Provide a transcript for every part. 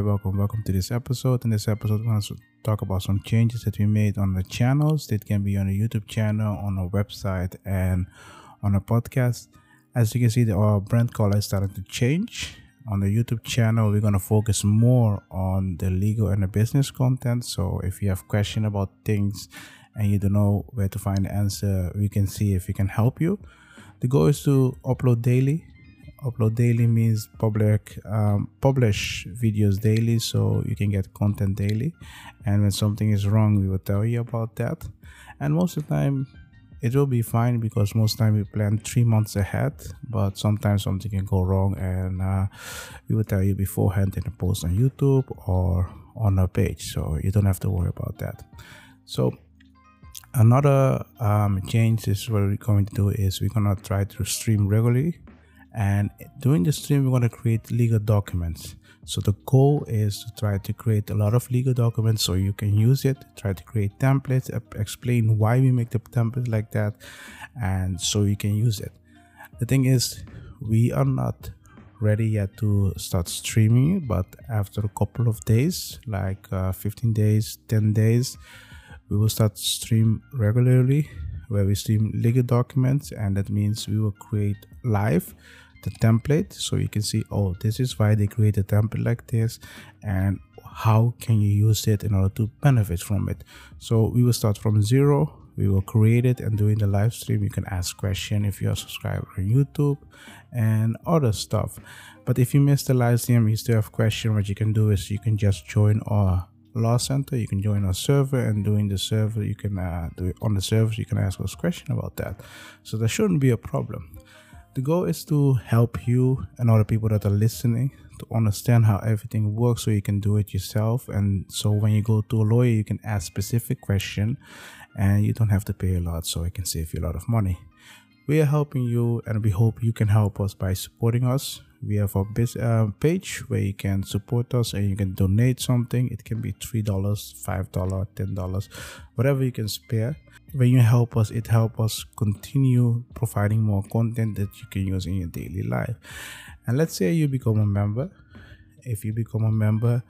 welcome, welcome to this episode. In this episode, we're going to talk about some changes that we made on the channels that can be on a YouTube channel, on a website, and on a podcast. As you can see, our brand color is starting to change. On the YouTube channel, we're going to focus more on the legal and the business content. So if you have question about things and you don't know where to find the answer, we can see if we can help you. The goal is to upload daily upload daily means public um, publish videos daily so you can get content daily. And when something is wrong we will tell you about that. And most of the time it will be fine because most time we plan three months ahead but sometimes something can go wrong and uh, we will tell you beforehand in a post on youtube or on our page so you don't have to worry about that. So another um, change is what we're going to do is we're gonna try to stream regularly and during the stream we're going to create legal documents. So the goal is to try to create a lot of legal documents so you can use it try to create templates explain why we make the template like that and so you can use it. The thing is we are not ready yet to start streaming but after a couple of days like uh, 15 days 10 days we will start stream regularly where we stream legal documents and that means we will create live the template so you can see oh this is why they create a template like this and how can you use it in order to benefit from it? So we will start from zero we will create it and during the live stream you can ask question if you're a subscriber on youtube and other stuff. But if you miss the live stream you still have question what you can do is you can just join our law center you can join our server and doing the server you can uh, do it on the server you can ask us question about that. So there shouldn't be a problem the goal is to help you and other people that are listening to understand how everything works so you can do it yourself. And so when you go to a lawyer, you can ask specific question and you don't have to pay a lot so it can save you a lot of money. We are helping you and we hope you can help us by supporting us. We have a uh, page where you can support us and you can donate something. It can be $3, $5, $10, whatever you can spare. When you help us it helps us continue providing more content that you can use in your daily life. And let's say you become a member. If you become a member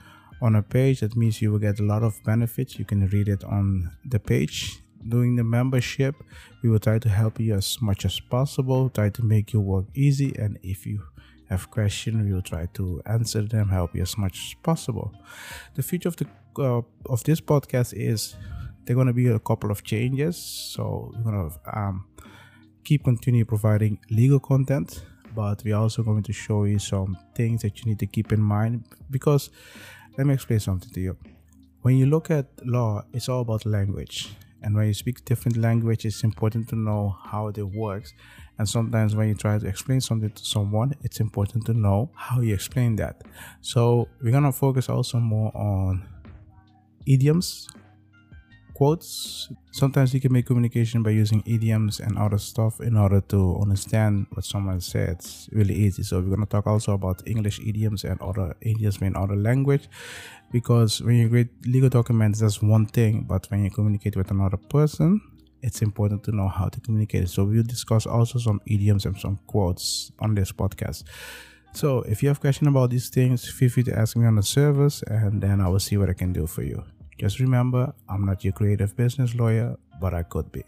on a page that means you will get a lot of benefits. You can read it on the page. Doing the membership we will try to help you as much as possible try to make your work easy. And if you have questions we will try to answer them help you as much as possible. The future of the uh, of this podcast is there are going to be a couple of changes. So we're going to um, keep continue providing legal content but we're also going to show you some things that you need to keep in mind because let me explain something to you. When you look at law it's all about language and when you speak different language it's important to know how it works. And sometimes when you try to explain something to someone it's important to know how you explain that. So we're to focus also more on idioms quotes. Sometimes you can make communication by using idioms and other stuff in order to understand what someone said. It's really easy. So we're gonna talk also about English idioms and other idioms in other language, because when you read legal documents, that's one thing. But when you communicate with another person, it's important to know how to communicate. So we'll discuss also some idioms and some quotes on this podcast. So if you have questions about these things, feel free to ask me on the service and then I will see what I can do for you. Just remember, I'm not your creative business lawyer, but I could be.